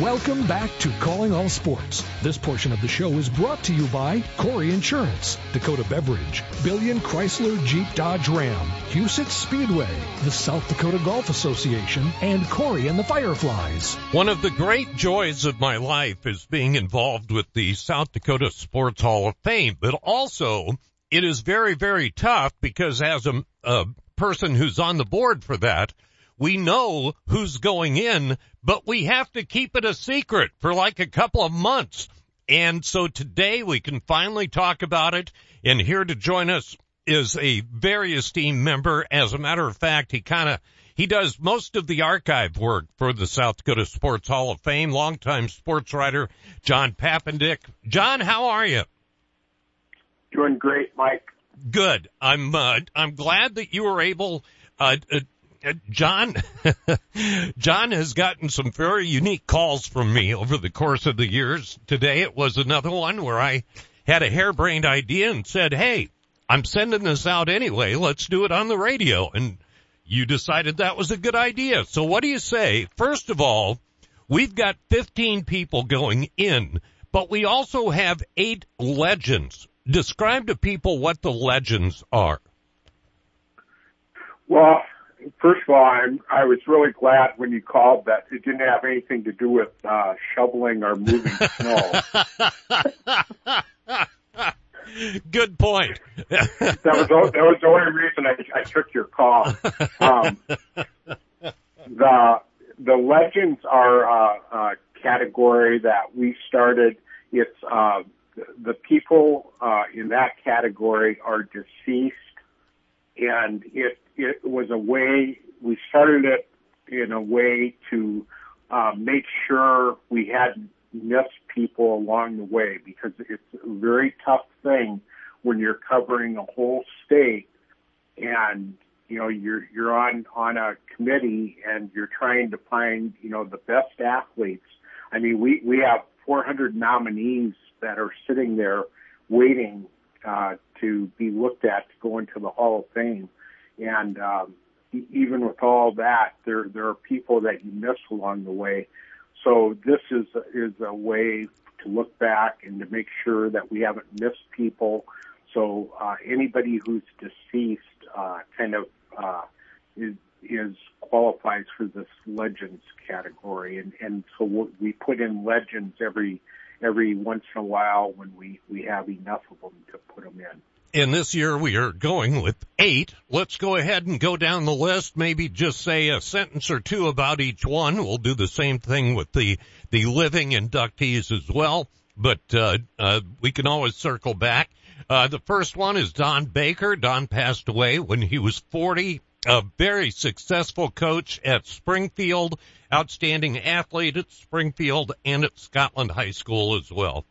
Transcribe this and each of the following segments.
Welcome back to Calling All Sports. This portion of the show is brought to you by Corey Insurance, Dakota Beverage, Billion Chrysler Jeep Dodge Ram, Huset Speedway, the South Dakota Golf Association, and Corey and the Fireflies. One of the great joys of my life is being involved with the South Dakota Sports Hall of Fame, but also it is very, very tough because as a, a person who's on the board for that, we know who's going in, but we have to keep it a secret for like a couple of months. And so today we can finally talk about it. And here to join us is a very esteemed member. As a matter of fact, he kind of, he does most of the archive work for the South Dakota Sports Hall of Fame, longtime sports writer John Papendick. John, how are you? Doing great, Mike. Good. I'm, uh, I'm glad that you were able, uh, uh uh, John, John has gotten some very unique calls from me over the course of the years. Today it was another one where I had a harebrained idea and said, Hey, I'm sending this out anyway. Let's do it on the radio. And you decided that was a good idea. So what do you say? First of all, we've got 15 people going in, but we also have eight legends. Describe to people what the legends are. Well, first of all, I'm, I was really glad when you called that it didn't have anything to do with uh, shoveling or moving snow. Good point. that was that was the only reason I, I took your call. Um, the the legends are uh, a category that we started. It's uh, the people uh, in that category are deceased, and it it was a way, we started it in a way to uh, make sure we hadn't missed people along the way because it's a very tough thing when you're covering a whole state and you know you're you're on on a committee and you're trying to find you know the best athletes. I mean we we have 400 nominees that are sitting there waiting uh to be looked at to go into the hall of fame and um, even with all that, there there are people that you miss along the way. So this is is a way to look back and to make sure that we haven't missed people. So uh, anybody who's deceased uh, kind of uh, is is qualifies for this legends category, and and so we put in legends every every once in a while when we we have enough of them to put them in. And this year we are going with eight. Let's go ahead and go down the list. Maybe just say a sentence or two about each one. We'll do the same thing with the, the living inductees as well. But, uh, uh, we can always circle back. Uh, the first one is Don Baker. Don passed away when he was 40. A very successful coach at Springfield, outstanding athlete at Springfield and at Scotland High School as well.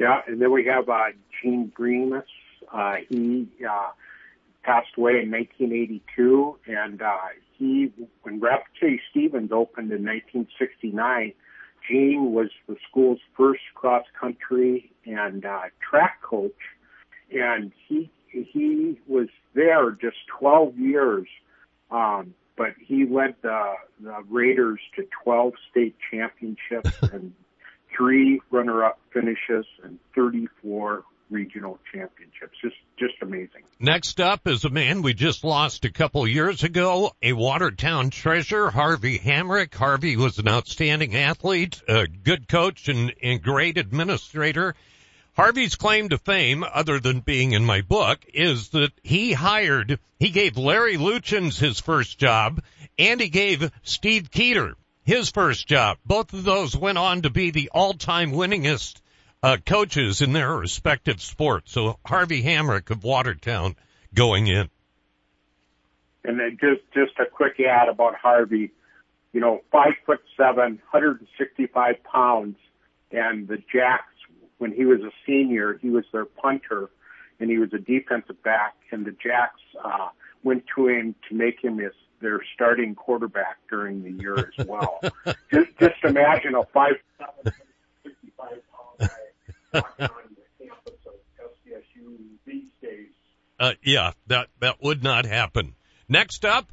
Yeah, and then we have uh, Gene Gremus. Uh, he uh, passed away in 1982, and uh, he, when Rapid City Stevens opened in 1969, Gene was the school's first cross country and uh, track coach, and he he was there just 12 years, um, but he led the, the Raiders to 12 state championships and three runner-up finishes and 34 regional championships. Just, just amazing. Next up is a man we just lost a couple years ago, a Watertown treasure, Harvey Hamrick. Harvey was an outstanding athlete, a good coach and, and great administrator. Harvey's claim to fame, other than being in my book, is that he hired, he gave Larry Luchins his first job, and he gave Steve Keeter his first job. Both of those went on to be the all-time winningest uh, coaches in their respective sports. So Harvey Hamrick of Watertown going in. And then just just a quick ad about Harvey. You know, five foot seven, 165 pounds, and the Jacks. When he was a senior, he was their punter, and he was a defensive back. And the Jacks uh, went to him to make him his their starting quarterback during the year as well. just, just imagine a five, 65 pound guy on the campus of SDSU. Uh, yeah, that, that would not happen. Next up,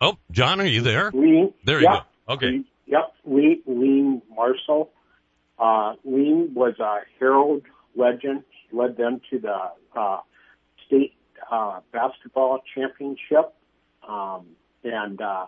Oh, John, are you there? Lean. There you yep. go. Okay. Lean, yep. Lean, Lean Marceau. Uh, Lean was a Herald legend. He led them to the uh, state uh, basketball championship, um, and uh,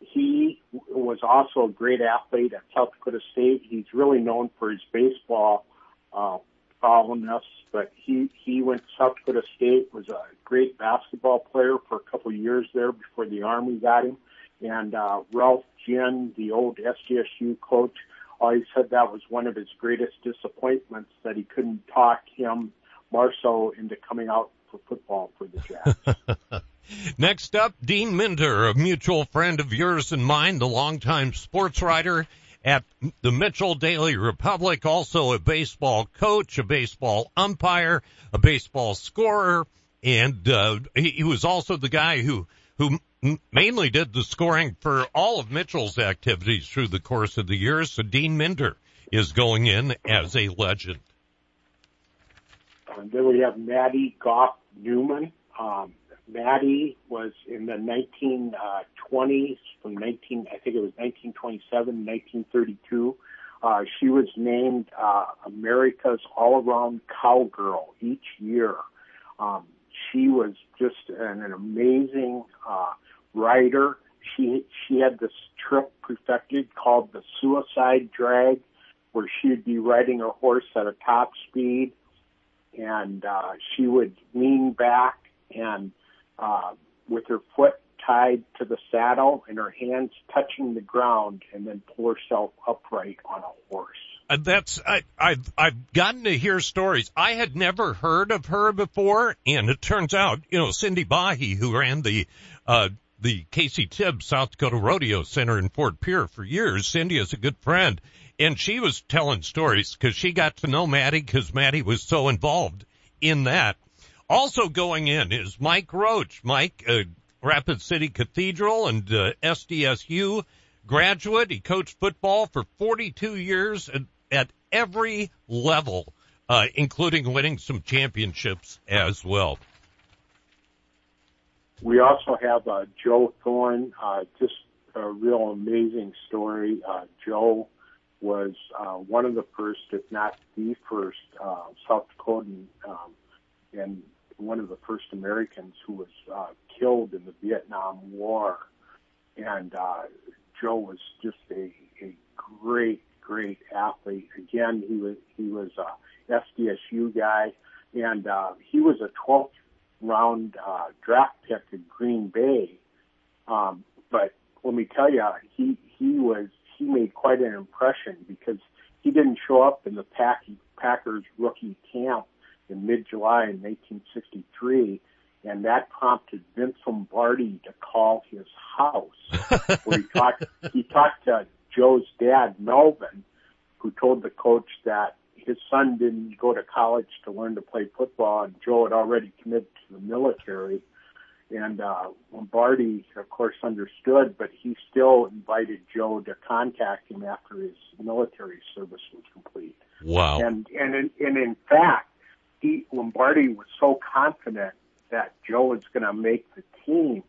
he was also a great athlete at South Dakota State. He's really known for his baseball uh, prowess, but he he went to South Dakota State. Was a great basketball player for a couple years there before the Army got him. And uh, Ralph Ginn, the old SDSU coach, always said that was one of his greatest disappointments that he couldn't talk him Marceau into coming out for football for the Jacks. Next up, Dean Minter, a mutual friend of yours and mine, the longtime sports writer at the Mitchell Daily Republic, also a baseball coach, a baseball umpire, a baseball scorer, and uh, he, he was also the guy who who mainly did the scoring for all of Mitchell's activities through the course of the years. So Dean Minter is going in as a legend. And then we have Maddie Goff Newman. Um, Maddie was in the 1920s from 19, I think it was 1927, 1932. Uh, she was named uh, America's all-around cowgirl each year. Um, she was just an, an amazing uh, writer. She she had this trick perfected called the suicide drag, where she'd be riding her horse at a top speed, and uh, she would lean back and uh, with her foot tied to the saddle and her hands touching the ground, and then pull herself upright on a horse. Uh, that's I, I've I've gotten to hear stories. I had never heard of her before, and it turns out, you know, Cindy Bahi, who ran the uh, the Casey Tibbs South Dakota Rodeo Center in Fort Pierre for years. Cindy is a good friend, and she was telling stories because she got to know Maddie because Maddie was so involved in that. Also going in is Mike Roach. Mike, uh, Rapid City Cathedral and uh, SDSU graduate. He coached football for 42 years at, at every level, uh, including winning some championships as well. We also have uh, Joe Thorne, uh, just a real amazing story. Uh, Joe was uh, one of the first, if not the first, uh, South Dakotan um, and one of the first Americans who was uh, killed in the Vietnam War. And uh, Joe was just a, a great, great athlete. Again, he was he was a SDSU guy, and uh, he was a 12th round uh, draft pick in Green Bay. Um, but let me tell you, he he was he made quite an impression because he didn't show up in the Pack, Packers rookie camp in mid-July in 1963, and that prompted Vince Lombardi to call his house, where he talked he talked to Joe's dad, Melvin, who told the coach that his son didn't go to college to learn to play football, and Joe had already committed to the military. And uh, Lombardi, of course, understood, but he still invited Joe to contact him after his military service was complete. Wow! And and in, and in fact, he Lombardi was so confident that Joe was going to make the team.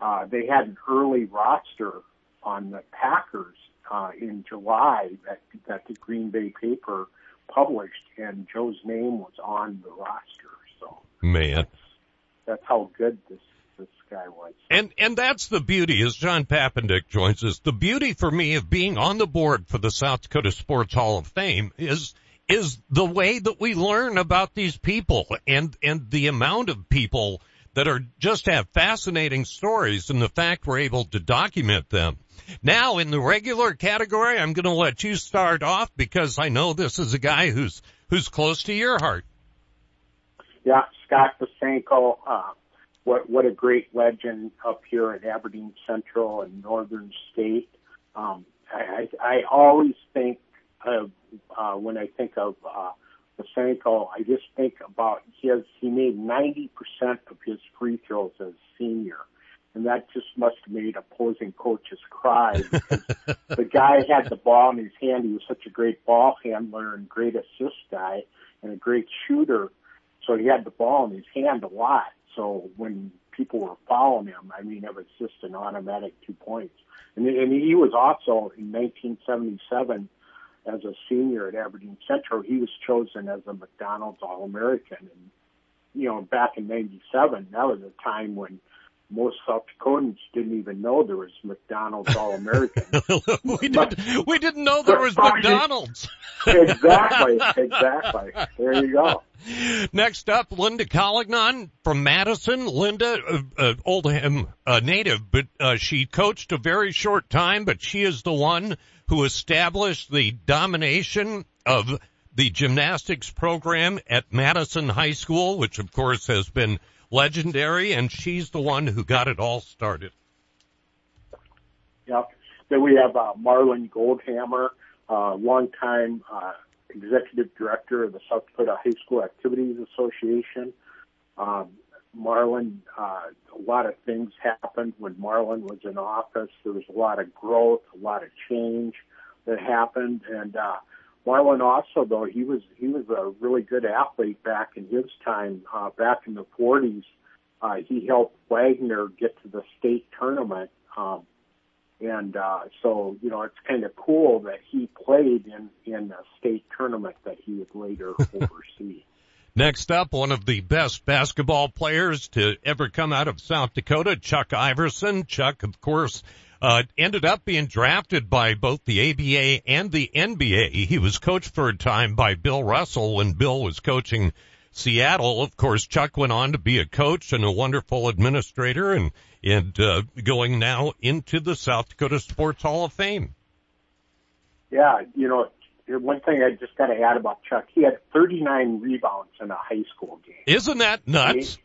Uh, they had an early roster on the Packers uh, in July that that the Green Bay paper published, and Joe's name was on the roster. So man, that's, that's how good this this guy was. And and that's the beauty, as John Papendick joins us. The beauty for me of being on the board for the South Dakota Sports Hall of Fame is is the way that we learn about these people and and the amount of people that are just have fascinating stories and the fact we're able to document them. Now in the regular category, I'm going to let you start off because I know this is a guy who's who's close to your heart. Yeah, Scott Bosanko, uh, what what a great legend up here at Aberdeen Central and Northern State. Um, I, I, I always think of uh, when I think of uh, Bosanko, I just think about his. He made 90% of his free throws as senior, and that just must have made opposing coaches cry because the guy had the ball in his hand. He was such a great ball handler and great assist guy and a great shooter. So he had the ball in his hand a lot. So when people were following him. I mean, it was just an automatic two points. And, and he was also in 1977 as a senior at Aberdeen Central. He was chosen as a McDonald's All American. And you know, back in '97, that was a time when most South Dakotans didn't even know there was McDonald's All American. we did. We didn't know there was McDonald's. exactly. Exactly. There you go. Next up, Linda Collignon from Madison. Linda, uh, uh, Oldham uh, native, but uh, she coached a very short time. But she is the one who established the domination of the gymnastics program at Madison High School, which of course has been legendary, and she's the one who got it all started. Yep. Then we have uh, Marlon Goldhammer, uh, longtime uh, executive director of the South Dakota High School Activities Association. Um, Marlon, uh, a lot of things happened when Marlon was in office. There was a lot of growth, a lot of change that happened, and uh, Marlon also, though, he was he was a really good athlete back in his time. Uh, back in the 40s, uh, he helped Wagner get to the state tournament, um, and uh, so you know it's kind of cool that he played in in a state tournament that he would later oversee. Next up, one of the best basketball players to ever come out of South Dakota, Chuck Iverson. Chuck, of course, uh, ended up being drafted by both the ABA and the NBA. He was coached for a time by Bill Russell when Bill was coaching Seattle. Of course, Chuck went on to be a coach and a wonderful administrator and, and, uh, going now into the South Dakota Sports Hall of Fame. Yeah, you know, one thing I just got to add about Chuck, he had 39 rebounds in a high school game. Isn't that nuts?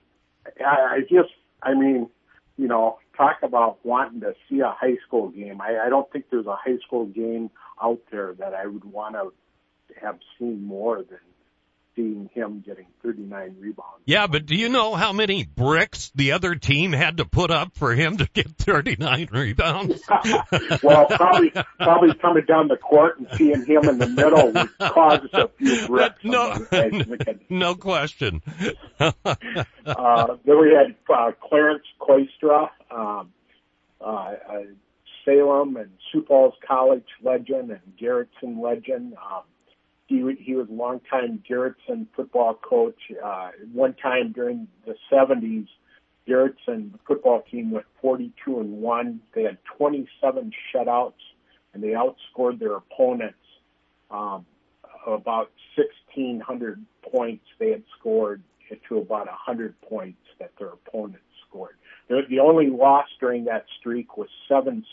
I, I just, I mean, you know, talk about wanting to see a high school game. I, I don't think there's a high school game out there that I would want to have seen more than seeing him getting 39 rebounds. Yeah, but do you know how many bricks the other team had to put up for him to get 39 rebounds? well, probably probably coming down the court and seeing him in the middle would cause a few bricks. No, no question. uh, then we had uh, Clarence Cloystra, um, uh, uh, Salem and Sioux Falls College legend and Garretson legend. Um, he he was longtime Garretson football coach. Uh, one time during the 70s, Garretson football team went 42 and one. They had 27 shutouts, and they outscored their opponents um, about 1,600 points. They had scored to about 100 points that their opponents scored. The, the only loss during that streak was 7-6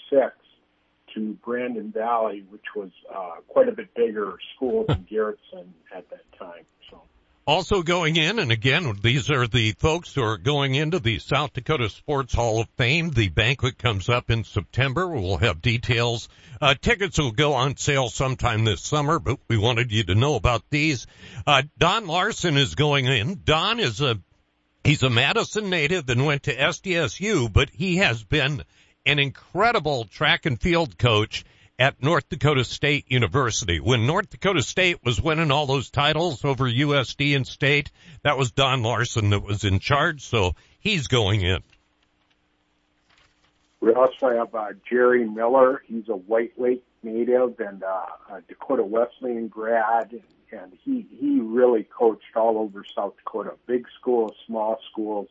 to Brandon Valley, which was uh, quite a bit bigger school than Garretson at that time. So. Also going in, and again, these are the folks who are going into the South Dakota Sports Hall of Fame. The banquet comes up in September. We'll have details. Uh, tickets will go on sale sometime this summer, but we wanted you to know about these. Uh, Don Larson is going in. Don is a, he's a Madison native and went to SDSU, but he has been an incredible track and field coach at North Dakota State University. When North Dakota State was winning all those titles over USD and state, that was Don Larson that was in charge, so he's going in. We also have uh, Jerry Miller. He's a White Lake native and uh, a Dakota Wesleyan grad, and, he he really coached all over South Dakota, big schools, small schools.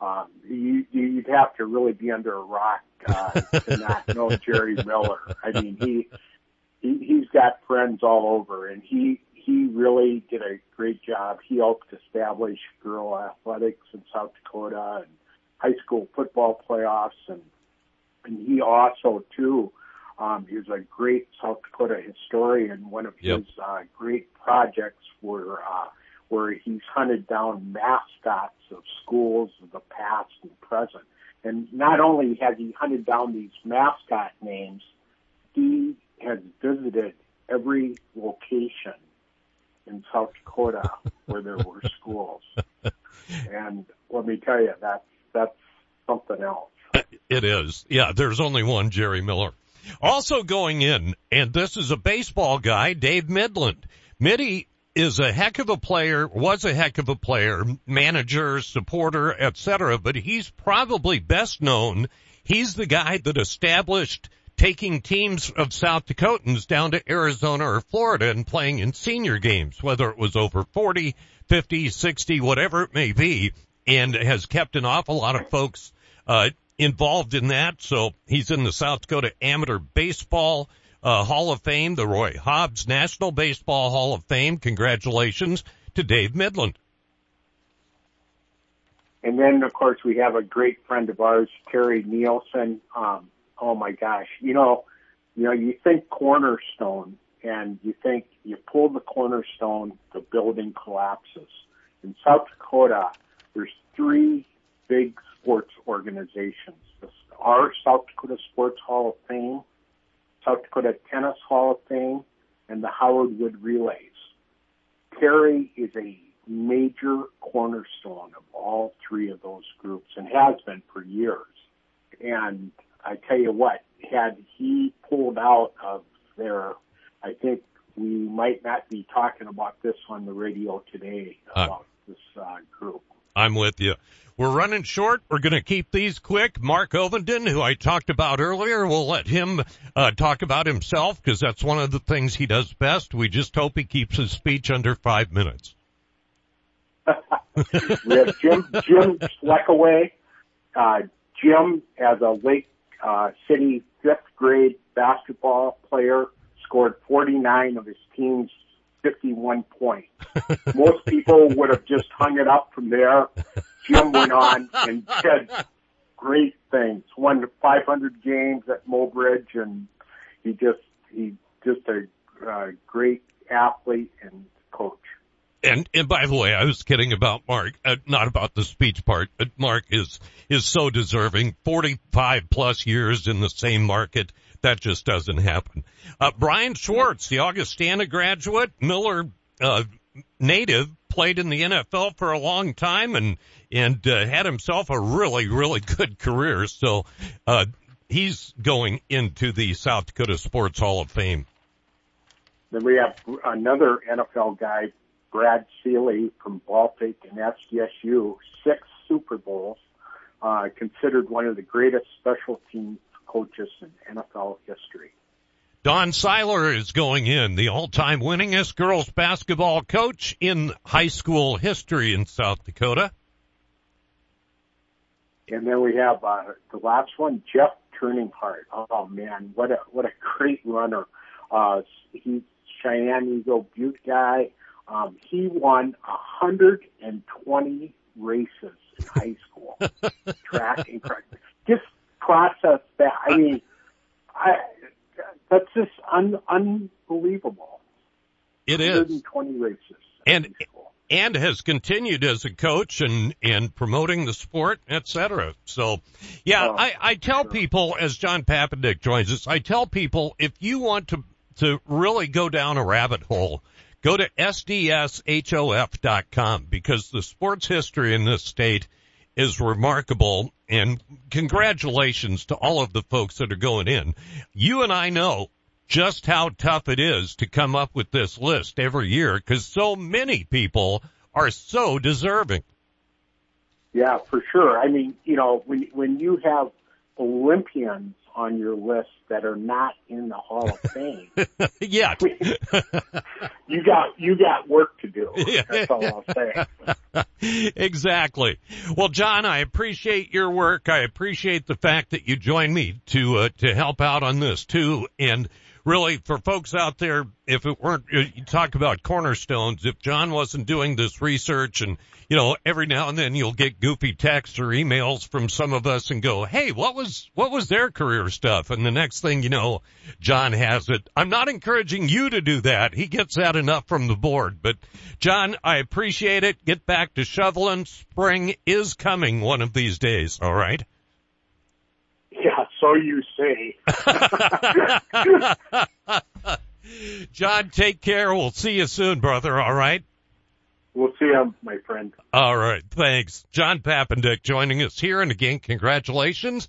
Um, you, you'd have to really be under a rock uh, to not know Jerry Miller. I mean, he, he he's got friends all over, and he he really did a great job. He helped establish girl athletics in South Dakota and high school football playoffs, and and he also too. Um, he was a great South Dakota historian. One of yep. his uh, great projects were uh, where he's hunted down mascots of schools of the past and present. And not only has he hunted down these mascot names, he has visited every location in South Dakota where there were schools. And let me tell you, that's, that's something else. It is. Yeah, there's only one Jerry Miller. Also going in, and this is a baseball guy, Dave Midland. Mitty is a heck of a player, was a heck of a player, manager, supporter, etc. But he's probably best known. He's the guy that established taking teams of South Dakotans down to Arizona or Florida and playing in senior games, whether it was over 40, 50, 60, whatever it may be, and has kept an awful lot of folks, uh, involved in that. So he's in the South Dakota Amateur Baseball uh, Hall of Fame, the Roy Hobbs National Baseball Hall of Fame. Congratulations to Dave Midland. And then, of course, we have a great friend of ours, Terry Nielsen. Um, oh my gosh, you know, you know, you think cornerstone, and you think you pull the cornerstone, the building collapses. In South Dakota, there's three big sports organizations. Our South Dakota Sports Hall of Fame, South Dakota Tennis Hall of Fame, and the Howard Wood Relays. Terry is a major cornerstone of all three of those groups and has been for years. And I tell you what, had he pulled out of there, I think we might not be talking about this on the radio today about uh, this uh, group. I'm with you. We're running short. We're going to keep these quick. Mark Ovenden, who I talked about earlier, we'll let him uh, talk about himself because that's one of the things he does best. We just hope he keeps his speech under five minutes. we have Jim Jim. Uh, Jim, as a Lake uh, City fifth grade basketball player, scored 49 of his team's 51 points. Most people would have just hung it up from there. Jim went on and did great things. Won 500 games at Mobridge, and he just he just a uh, great athlete and coach. And and by the way, I was kidding about Mark, uh, not about the speech part, but Mark is is so deserving. 45 plus years in the same market that just doesn't happen. Uh, Brian Schwartz, the Augustana graduate, Miller uh, native, played in the NFL for a long time and and uh, had himself a really really good career. So uh, he's going into the South Dakota Sports Hall of Fame. Then we have another NFL guy, Brad Seely from Baltic and SDSU, six Super Bowls, uh, considered one of the greatest special teams coaches in NFL history. Don Seiler is going in, the all-time winningest girls basketball coach in high school history in South Dakota. And then we have uh, the last one, Jeff Turningheart. Oh man, what a what a great runner. Uh, he's Cheyenne Eagle Butte guy. Um, he won 120 races in high school, track and Just process that. I mean, I, that's just un, unbelievable. It is. 120 races. And, and has continued as a coach and, and promoting the sport, etc. So, yeah, oh, I, I tell sure. people as John Papendick joins us, I tell people if you want to, to really go down a rabbit hole, go to sdshof.com because the sports history in this state is remarkable and congratulations to all of the folks that are going in. You and I know just how tough it is to come up with this list every year because so many people are so deserving. Yeah, for sure. I mean, you know, when when you have Olympians on your list that are not in the Hall of Fame. yeah. you got you got work to do. That's all I'll say. exactly. Well, John, I appreciate your work. I appreciate the fact that you joined me to uh, to help out on this too and really for folks out there, if it weren't, you talk about cornerstones, if John wasn't doing this research and, you know, every now and then you'll get goofy texts or emails from some of us and go, Hey, what was, what was their career stuff? And the next thing you know, John has it. I'm not encouraging you to do that. He gets that enough from the board, but John, I appreciate it. Get back to shoveling. Spring is coming one of these days. All right so you say. John, take care. We'll see you soon, brother. All right. We'll see you, my friend. All right. Thanks. John Papendick joining us here. And again, congratulations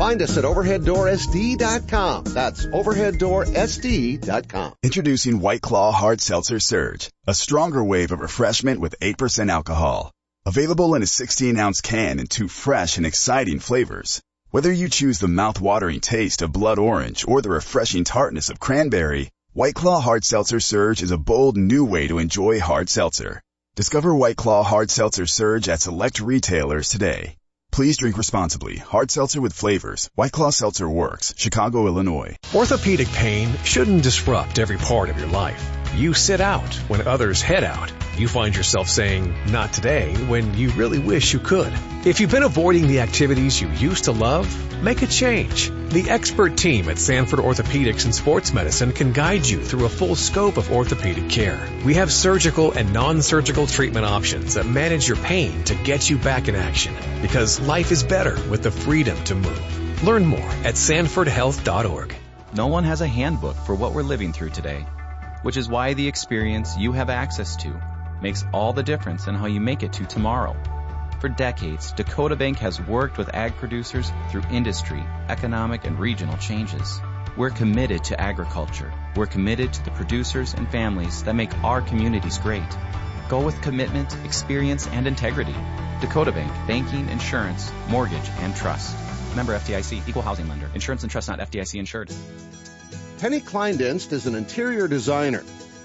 Find us at overheaddoorsd.com. That's overheaddoorsd.com. Introducing White Claw Hard Seltzer Surge, a stronger wave of refreshment with 8% alcohol. Available in a 16 ounce can in two fresh and exciting flavors. Whether you choose the mouth-watering taste of blood orange or the refreshing tartness of cranberry, White Claw Hard Seltzer Surge is a bold new way to enjoy hard seltzer. Discover White Claw Hard Seltzer Surge at select retailers today. Please drink responsibly. Hard seltzer with flavors. White Claw Seltzer Works, Chicago, Illinois. Orthopedic pain shouldn't disrupt every part of your life. You sit out when others head out. You find yourself saying, not today, when you really wish you could. If you've been avoiding the activities you used to love, make a change. The expert team at Sanford Orthopedics and Sports Medicine can guide you through a full scope of orthopedic care. We have surgical and non-surgical treatment options that manage your pain to get you back in action because life is better with the freedom to move. Learn more at sanfordhealth.org. No one has a handbook for what we're living through today, which is why the experience you have access to makes all the difference in how you make it to tomorrow. For decades, Dakota Bank has worked with ag producers through industry, economic, and regional changes. We're committed to agriculture. We're committed to the producers and families that make our communities great. Go with commitment, experience, and integrity. Dakota Bank, banking, insurance, mortgage, and trust. Member FDIC, equal housing lender. Insurance and trust not FDIC insured. Penny Kleindienst is an interior designer.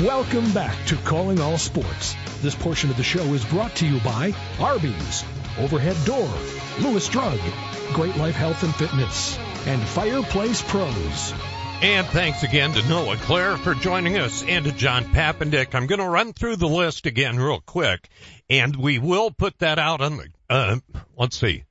Welcome back to Calling All Sports. This portion of the show is brought to you by Arby's, Overhead Door, Lewis Drug, Great Life Health and Fitness, and Fireplace Pros. And thanks again to Noah Claire for joining us and to John Papendick. I'm going to run through the list again real quick and we will put that out on the, uh, let's see.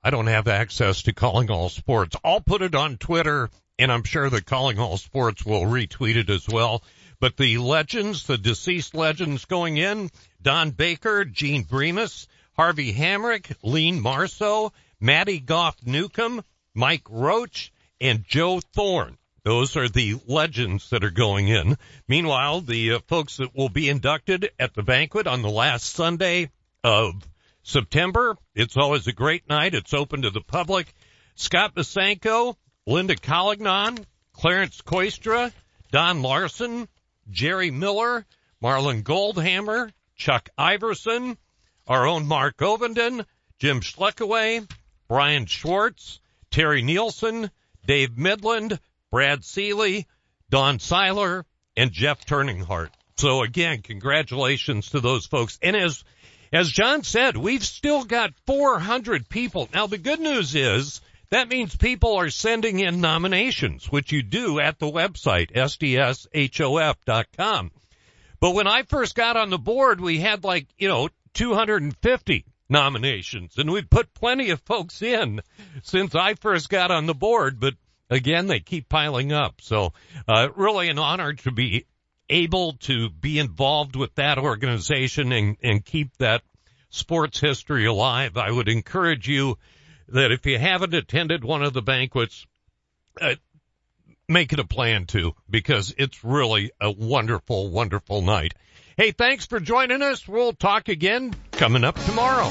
I don't have access to Calling All Sports. I'll put it on Twitter and I'm sure that Calling All Sports will retweet it as well. But the legends, the deceased legends going in, Don Baker, Gene Bremus, Harvey Hamrick, Lean Marceau, Matty Goff Newcomb, Mike Roach, and Joe Thorne. Those are the legends that are going in. Meanwhile, the uh, folks that will be inducted at the banquet on the last Sunday of September, it's always a great night. It's open to the public. Scott Bosanko, Linda Collignon, Clarence Koistra, Don Larson, Jerry Miller, Marlon Goldhammer, Chuck Iverson, our own Mark Ovenden, Jim Schleckaway, Brian Schwartz, Terry Nielsen, Dave Midland, Brad Seely, Don Seiler, and Jeff Turninghart. So again, congratulations to those folks. And as, as John said, we've still got 400 people. Now the good news is that means people are sending in nominations, which you do at the website, sdshof.com. But when I first got on the board, we had like, you know, 250 nominations and we've put plenty of folks in since I first got on the board, but again, they keep piling up. So, uh, really an honor to be able to be involved with that organization and, and keep that sports history alive. I would encourage you that if you haven't attended one of the banquets, uh, make it a plan to because it's really a wonderful, wonderful night. Hey, thanks for joining us. We'll talk again coming up tomorrow.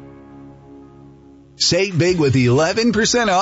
Save big with 11% off